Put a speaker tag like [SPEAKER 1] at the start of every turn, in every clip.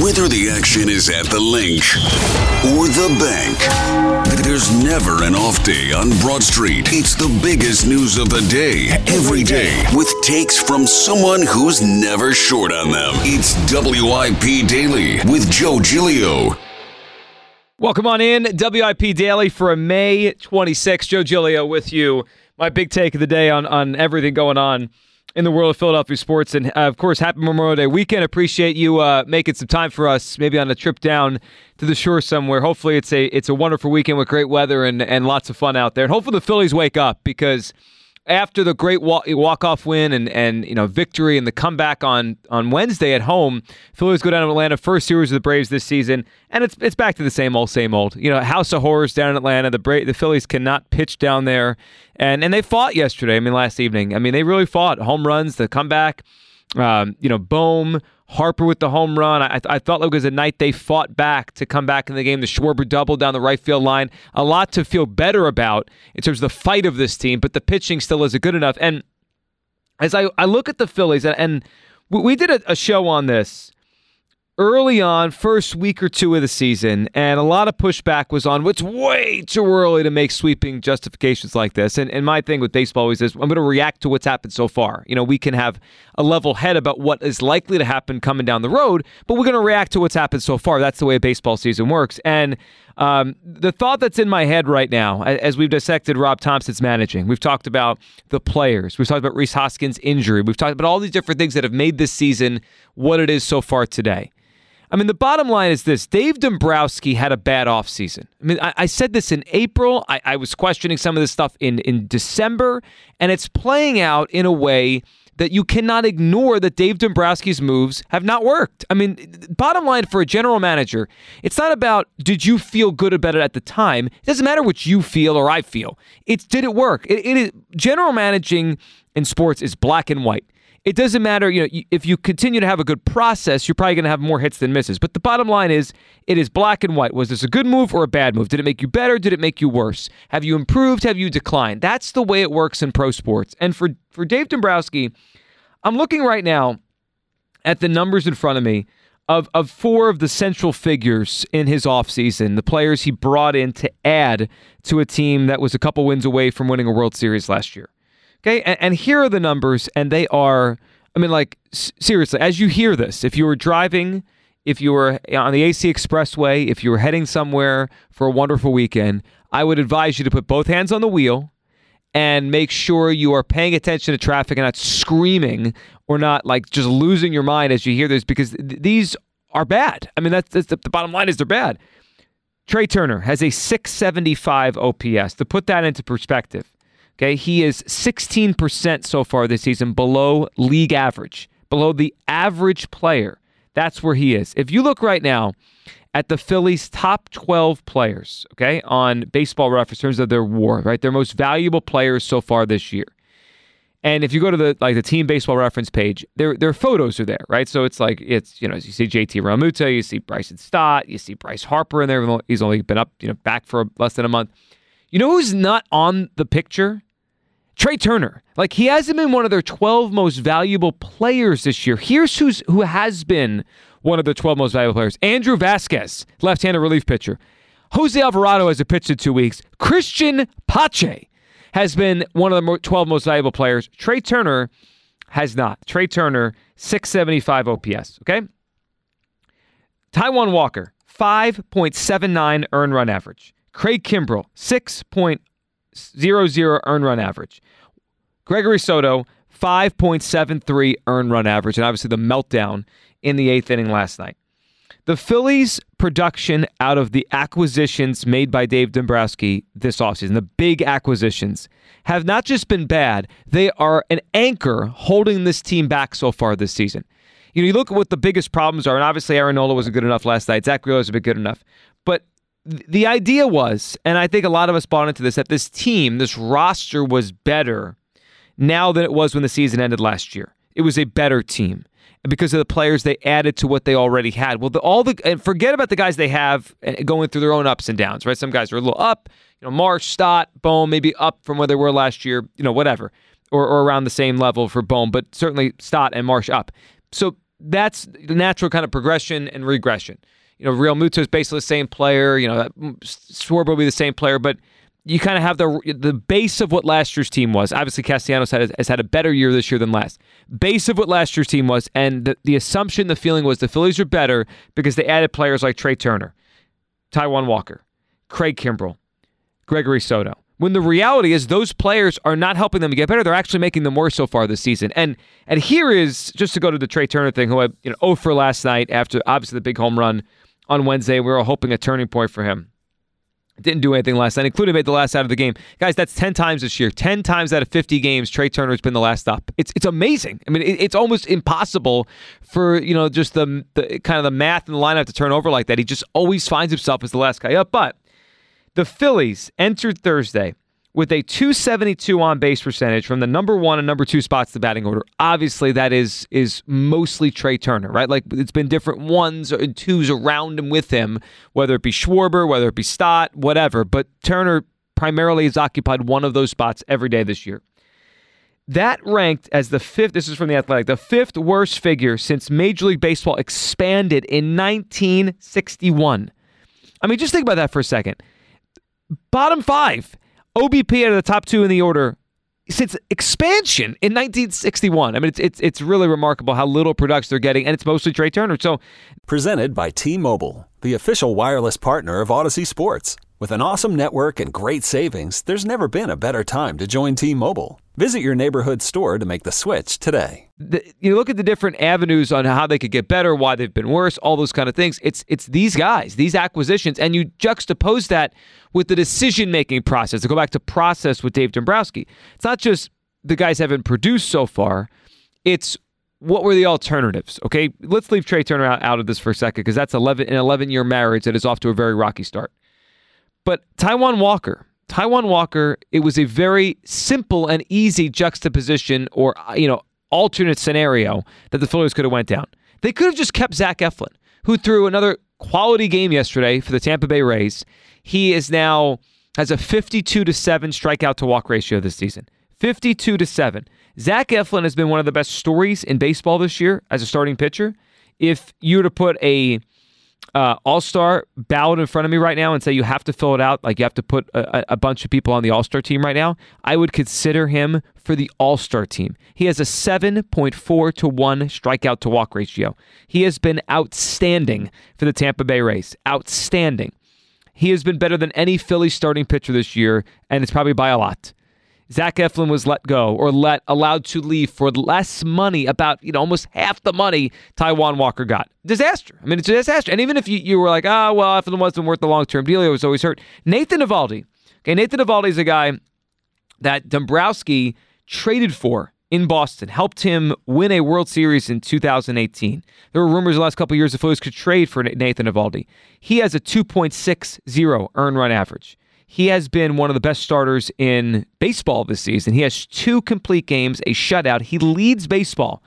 [SPEAKER 1] Whether the action is at the link or the bank, there's never an off day on Broad Street. It's the biggest news of the day, every day, with takes from someone who's never short on them. It's WIP Daily with Joe Giglio.
[SPEAKER 2] Welcome on in, WIP Daily for a May 26th. Joe Giglio with you. My big take of the day on, on everything going on in the world of Philadelphia sports. And uh, of course, happy Memorial Day weekend. Appreciate you uh, making some time for us, maybe on a trip down to the shore somewhere. Hopefully, it's a it's a wonderful weekend with great weather and, and lots of fun out there. And hopefully, the Phillies wake up because after the great walk off win and and you know victory and the comeback on on Wednesday at home, Phillies go down to Atlanta, first series of the Braves this season, and it's it's back to the same old same old. You know, House of Horrors down in Atlanta. The Bra- the Phillies cannot pitch down there, and and they fought yesterday. I mean, last evening. I mean, they really fought. Home runs, the comeback. Um, you know, Bohm, Harper with the home run. I, I thought like it was a night they fought back to come back in the game. The Schwarber double down the right field line. A lot to feel better about in terms of the fight of this team, but the pitching still isn't good enough. And as I, I look at the Phillies, and, and we did a, a show on this early on, first week or two of the season, and a lot of pushback was on it's way too early to make sweeping justifications like this. And, and my thing with baseball always is I'm going to react to what's happened so far. You know, we can have a level head about what is likely to happen coming down the road, but we're going to react to what's happened so far. That's the way a baseball season works. And um, the thought that's in my head right now, as we've dissected Rob Thompson's managing, we've talked about the players, we've talked about Rhys Hoskins' injury, we've talked about all these different things that have made this season what it is so far today. I mean, the bottom line is this Dave Dombrowski had a bad offseason. I mean, I, I, said this in April. I, I was questioning some of this stuff in, in December, and it's playing out in a way that you cannot ignore that Dave Dombrowski's moves have not worked. I mean, bottom line for a general manager, it's not about did you feel good about it at the time. It doesn't matter what you feel or I feel. It's did it work? It, it is general managing in sports is black and white it doesn't matter. You know, if you continue to have a good process, you're probably going to have more hits than misses. But the bottom line is, it is black and white. Was this a good move or a bad move? Did it make you better? Did it make you worse? Have you improved? Have you declined? That's the way it works in pro sports. And for for Dave Dombrowski, I'm looking right now at the numbers in front of me of, of four of the central figures in his offseason, the players he brought in to add to a team that was a couple wins away from winning a World Series last year. Okay, and, and here are the numbers, and they are, I mean, like s- seriously, as you hear this, if you were driving, if you were eh, on the AC Expressway, if you were heading somewhere for a wonderful weekend, I would advise you to put both hands on the wheel and make sure you are paying attention to traffic and not screaming or not like just losing your mind as you hear this because th- these are bad. I mean, that's, that's the, the bottom line is they're bad. Trey Turner has a 675 OPS. To put that into perspective, Okay, he is 16% so far this season below league average, below the average player. That's where he is. If you look right now at the Phillies' top 12 players, okay, on baseball reference in terms of their war, right, their most valuable players so far this year. And if you go to the like the team baseball reference page, their their photos are there, right? So it's like it's you know as you see JT Realmuto, you see Bryson Stott, you see Bryce Harper in there. He's only been up you know back for less than a month. You know who's not on the picture? Trey Turner. Like he hasn't been one of their 12 most valuable players this year. Here's who's who has been one of the 12 most valuable players. Andrew Vasquez, left-handed relief pitcher. Jose Alvarado has a pitch in two weeks. Christian Pache has been one of the 12 most valuable players. Trey Turner has not. Trey Turner, 675 OPS. Okay. Taijuan Walker, 5.79 earn run average. Craig Kimbrel, 6.00 earn run average. Gregory Soto, 5.73 earn run average. And obviously the meltdown in the eighth inning last night. The Phillies' production out of the acquisitions made by Dave Dombrowski this offseason, the big acquisitions, have not just been bad, they are an anchor holding this team back so far this season. You know, you look at what the biggest problems are, and obviously Aaron Nola wasn't good enough last night. Zack Wheeler been good enough. But the idea was, and I think a lot of us bought into this, that this team, this roster was better now than it was when the season ended last year. It was a better team because of the players they added to what they already had. Well, the, all the and forget about the guys they have eh, going through their own ups and downs, right? Some guys are a little up, you know, Marsh, Stott, Bohm, maybe up from where they were last year, you know, whatever, or, or around the same level for Bohm, but certainly Stott and Marsh up. So that's the natural kind of progression and regression. You know, Realmuto is basically the same player. You know, mm, Schwarber will be the same player, but you kind of have the the base of what last year's team was. Obviously, Castellanos has, has had a better year this year than last. Base of what last year's team was, and the, the assumption, the feeling was the Phillies are better because they added players like Trey Turner, Taijuan Walker, Craig Kimbrel, Gregory Soto. When the reality is those players are not helping them get better, they're actually making them worse so far this season. And and here is just to go to the Trey Turner thing, who I you know 0 for last night after obviously the big home run on Wednesday. We were hoping a turning point for him. Didn't do anything last night, including made the last out of the game. Guys, that's 10 times this year. 10 times out of 50 games, Trey Turner's been the last stop. It's it's amazing. I mean, it, it's almost impossible for, you know, just the, the kind of the math and the lineup to turn over like that. He just always finds himself as the last guy up. But the Phillies entered Thursday with a 272 on base percentage from the number one and number two spots the batting order. Obviously, that is is mostly Trey Turner, right? Like it's been different ones and twos around him with him, whether it be Schwarber, whether it be Stott, whatever. But Turner primarily has occupied one of those spots every day this year. That ranked as the fifth, this is from the Athletic, the fifth worst figure since Major League Baseball expanded in 1961. I mean, just think about that for a second. Bottom five OBP out of the top two in the order since expansion in 1961. I mean, it's it's it's really remarkable how little production they're getting, and it's mostly Trey Turner. So,
[SPEAKER 3] presented by T-Mobile, the official wireless partner of Audacy Sports. With an awesome network and great savings, there's never been a better time to join T-Mobile. Visit your neighborhood store to make the switch today.
[SPEAKER 2] The, you look at the different avenues on how they could get better, why they've been worse, all those kind of things. It's it's these guys, these acquisitions, and you juxtapose that with the decision making process. To go back to process with Dave Dombrowski, it's not just the guys haven't produced so far. It's what were the alternatives? Okay, let's leave Trey Turner out, out of this for a second because that's 11 an 11 year marriage that is off to a very rocky start. But Taijuan Walker, Taijuan Walker, it was a very simple and easy juxtaposition or you know alternate scenario that the Phillies could have went down. They could have just kept Zach Eflin, who threw another quality game yesterday for the Tampa Bay Rays. He is now has a 52 to 7 strikeout to walk ratio this season. 52 to 7. Zach Eflin has been one of the best stories in baseball this year as a starting pitcher. If you were to put a uh, All Star ballot in front of me right now and say you have to fill it out, like you have to put a, a bunch of people on the All Star team right now, I would consider him for the All Star team. He has a 7.4 to 1 strikeout to walk ratio. He has been outstanding for the Tampa Bay Rays. Outstanding. He has been better than any Philly starting pitcher this year, and it's probably by a lot. Zach Eflin was let go or let allowed to leave for less money, about you know almost half the money Taijuan Walker got. Disaster. I mean, it's a disaster. And even if you, you were like, ah, oh, well, Eflin wasn't worth the long term deal, he was always hurt. Nathan Eovaldi. Okay, Nathan Eovaldi is a guy that Dombrowski traded for in Boston, helped him win a World Series in 2018. There were rumors the last couple years the Phillies could trade for Nathan Eovaldi. He has a 2.60 earn run average. He has been one of the best starters in baseball this season. He has two complete games, a shutout. He leads baseball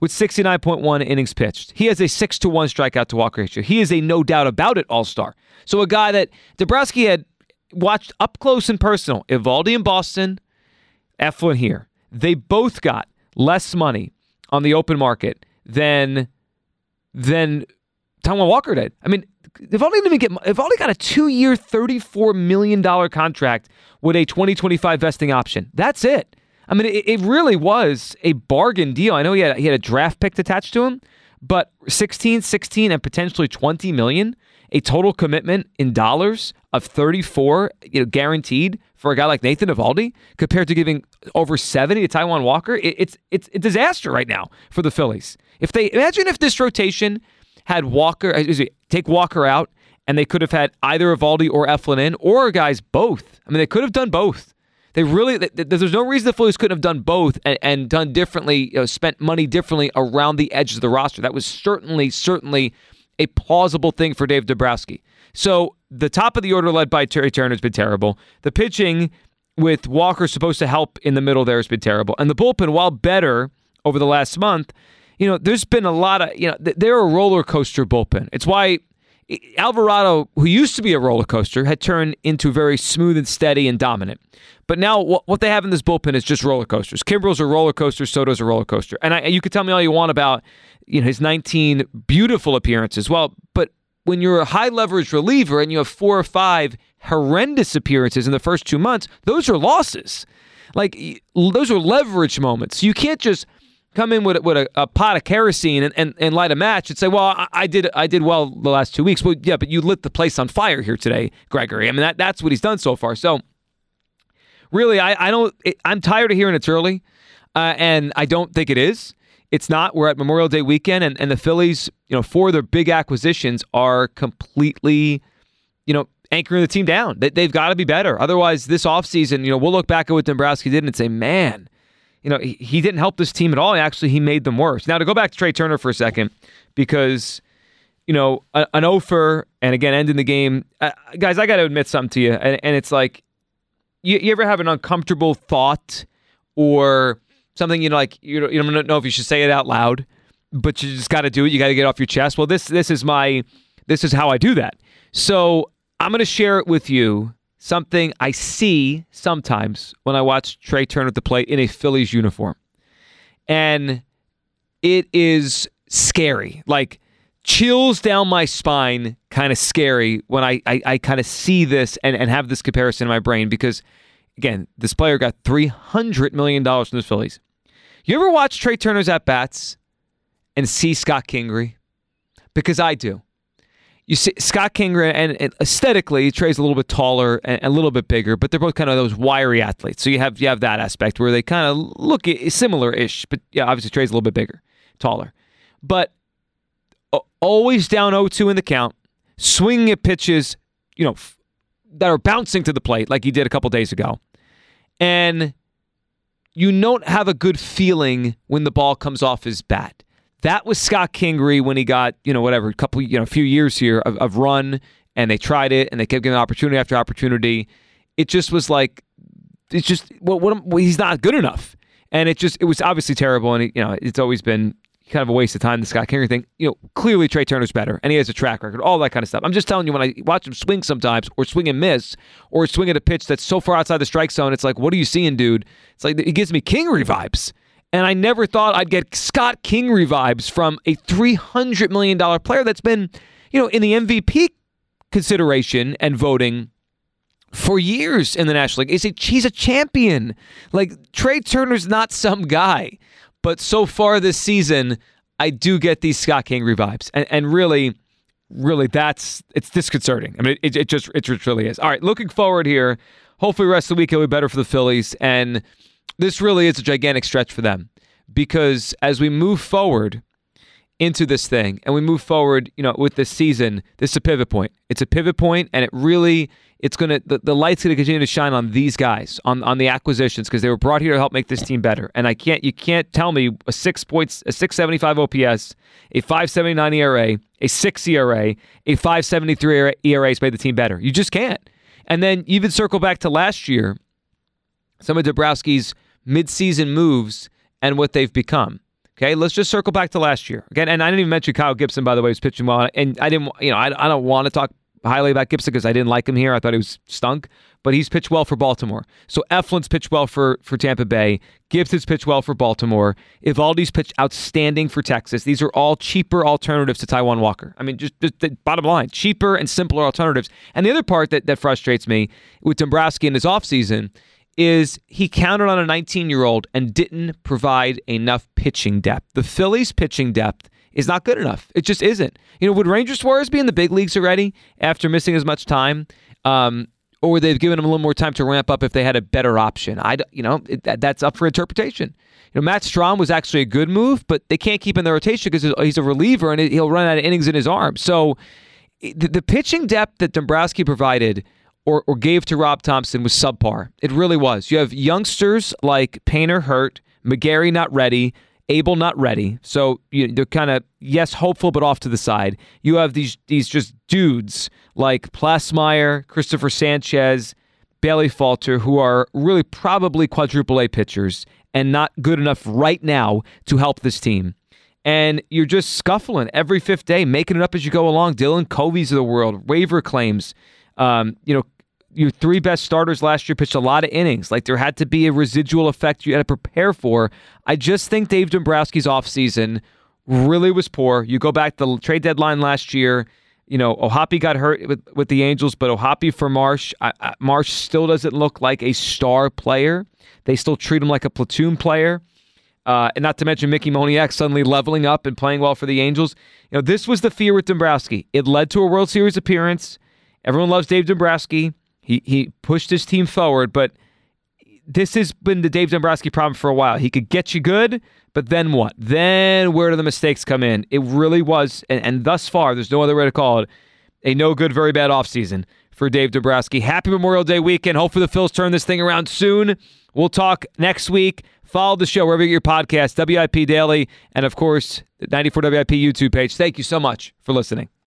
[SPEAKER 2] with 69.1 innings pitched. He has a 6 to 1 strikeout to walk ratio. He is a no doubt about it all star. So a guy that Dombrowski had watched up close and personal. Eovaldi in Boston, Eflin here. They both got less money on the open market than than Taijuan Walker did. I mean, Eovaldi didn't even get. Eovaldi got a two-year, thirty-four million dollar contract with a 2025 vesting option. That's it. I mean, it, it, really was a bargain deal. I know he had he had a draft pick attached to him, but 16, 16, and potentially 20 million, a total commitment in dollars of 34, you know, guaranteed for a guy like Nathan Eovaldi, compared to giving over 70 to Taijuan Walker. It, it's it's a disaster right now for the Phillies. If they imagine if this rotation had Walker, take Walker out, and they could have had either Eovaldi or Eflin in, or guys both. I mean, they could have done both. They really, there's no reason the Phillies couldn't have done both and, and done differently, you know, spent money differently around the edges of the roster. That was certainly, certainly a plausible thing for Dave Dombrowski. So the top of the order led by Terry Turner has been terrible. The pitching with Walker supposed to help in the middle there has been terrible. And the bullpen, while better over the last month, you know, there's been a lot of, you know, they're a roller coaster bullpen. It's why Alvarado, who used to be a roller coaster, had turned into very smooth and steady and dominant. But now what they have in this bullpen is just roller coasters. Kimbrel's a roller coaster, Soto's a roller coaster. And I, you could tell me all you want about you know his 19 beautiful appearances. Well, but when you're a high leverage reliever and you have four or five horrendous appearances in the first two months, those are losses. Like those are leverage moments. You can't just come in with, with a, a pot of kerosene and, and, and, light a match and say, well, I, I, did I did well the last two weeks. Well, yeah, but you lit the place on fire here today, Gregory. I mean, that, that's what he's done so far. So really, I, I don't, it, I'm tired of hearing it's early, uh, and I don't think it is. It's not. We're at Memorial Day weekend, and, and the Phillies, you know, for their big acquisitions, are completely, you know, anchoring the team down. They, they've got to be better. Otherwise, this offseason, you know, we'll look back at what Dombrowski did and say, man, you know, he, he didn't help this team at all. Actually, he made them worse. Now, to go back to Trey Turner for a second, because, you know, an offer and again, ending the game. Uh, guys, I got to admit something to you. And, and it's like, you, you ever have an uncomfortable thought or something, you know, like, you, you don't know if you should say it out loud, but you just got to do it. You got to get off your chest. Well, this, this is my, this is how I do that. So I'm going to share it with you something I see sometimes when I watch Trey Turner at the plate in a Phillies uniform. And it is scary. Like chills down my spine, kind of scary when I, I, I kind of see this and, and have this comparison in my brain because, again, this player got $300 million from the Phillies. You ever watch Trey Turner's at bats and see Scott Kingery? Because I do you see Scott Kingery and, aesthetically Trey's a little bit taller and, a little bit bigger, but they're both kind of those wiry athletes. So you have you have that aspect where they kind of look similar-ish, but yeah, obviously Trey's a little bit bigger, taller, but always down 0-2 in the count, swinging at pitches, you know, that are bouncing to the plate like he did a couple days ago, and you don't have a good feeling when the ball comes off his bat. That was Scott Kingery when he got, you know, whatever, a couple, you know, a few years here of, of run and they tried it and they kept giving opportunity after opportunity. It just was like, it's just, well, what, well, he's not good enough. And it just, it was obviously terrible. And, you know, it's always been kind of a waste of time, the Scott Kingery thing. You know, clearly Trey Turner's better and he has a track record, all that kind of stuff. I'm just telling you, when I watch him swing sometimes or swing and miss or swing at a pitch that's so far outside the strike zone, it's like, what are you seeing, dude? It's like, it gives me Kingery vibes. And I never thought I'd get Scott King vibes from a $300 million player that's been, you know, in the MVP consideration and voting for years in the National League. He's a, he's a champion. Like, Trey Turner's not some guy. But so far this season, I do get these Scott King vibes. And, and really, really, that's, it's disconcerting. I mean, it, it just, it just really is. All right, looking forward here. Hopefully, rest of the week, it'll be better for the Phillies. And, this really is a gigantic stretch for them because as we move forward, into this thing and we move forward, you know, with this season, this is a pivot point. It's a pivot point and it really it's gonna the, the light's gonna continue to shine on these guys, on on the acquisitions, because they were brought here to help make this team better. And I can't you can't tell me a six points a six seventy five OPS, a five seventy nine ERA, a six ERA, a five seventy three ERA has made the team better. You just can't. And then even circle back to last year, some of Dombrowski's midseason moves and what they've become. Okay, let's just circle back to last year again. And I didn't even mention Kyle Gibson, by the way, who's pitching well. And I didn't, you know, I, I don't want to talk highly about Gibson because I didn't like him here. I thought he was stunk, but he's pitched well for Baltimore. So Eflin's pitched well for for Tampa Bay. Gibson's pitched well for Baltimore. Eovaldi's pitched outstanding for Texas. These are all cheaper alternatives to Taijuan Walker. I mean, just, just the bottom line, cheaper and simpler alternatives. And the other part that, that frustrates me with Dombrowski in his offseason is he counted on a 19 year old and didn't provide enough pitching depth. The Phillies' pitching depth is not good enough. It just isn't. You know, would Ranger Suarez be in the big leagues already after missing as much time? Um, or would they have given him a little more time to ramp up if they had a better option? I, you know, it, that, that's up for interpretation. You know, Matt Strahm was actually a good move, but they can't keep him in the rotation because he's a reliever and he'll run out of innings in his arm. So the, the pitching depth that Dombrowski provided – or, or gave to Rob Thompson was subpar. It really was. You have youngsters like Painter hurt, McGarry not ready, Abel not ready. So you, they're kind of yes hopeful but off to the side. You have these these just dudes like Plassmeyer, Christopher Sanchez, Bailey Falter, who are really probably quadruple A pitchers and not good enough right now to help this team. And you're just scuffling every fifth day, making it up as you go along. Dylan Covey's of the world, waiver claims. Um, you know, your three best starters last year pitched a lot of innings. Like there had to be a residual effect you had to prepare for. I just think Dave Dombrowski's offseason really was poor. You go back to the trade deadline last year. You know, O'Hoppe got hurt with, with the Angels, but O'Hoppe for Marsh, I, I, Marsh still doesn't look like a star player. They still treat him like a platoon player. Uh, and not to mention Mickey Moniak suddenly leveling up and playing well for the Angels. You know, this was the fear with Dombrowski. It led to a World Series appearance. Everyone loves Dave Dombrowski. He he pushed his team forward, but this has been the Dave Dombrowski problem for a while. He could get you good, but then what? Then where do the mistakes come in? It really was, and, and thus far, there's no other way to call it, a no good, very bad offseason for Dave Dombrowski. Happy Memorial Day weekend. Hopefully the Phils turn this thing around soon. We'll talk next week. Follow the show wherever you get your podcast, WIP Daily, and of course, the 94 WIP YouTube page. Thank you so much for listening.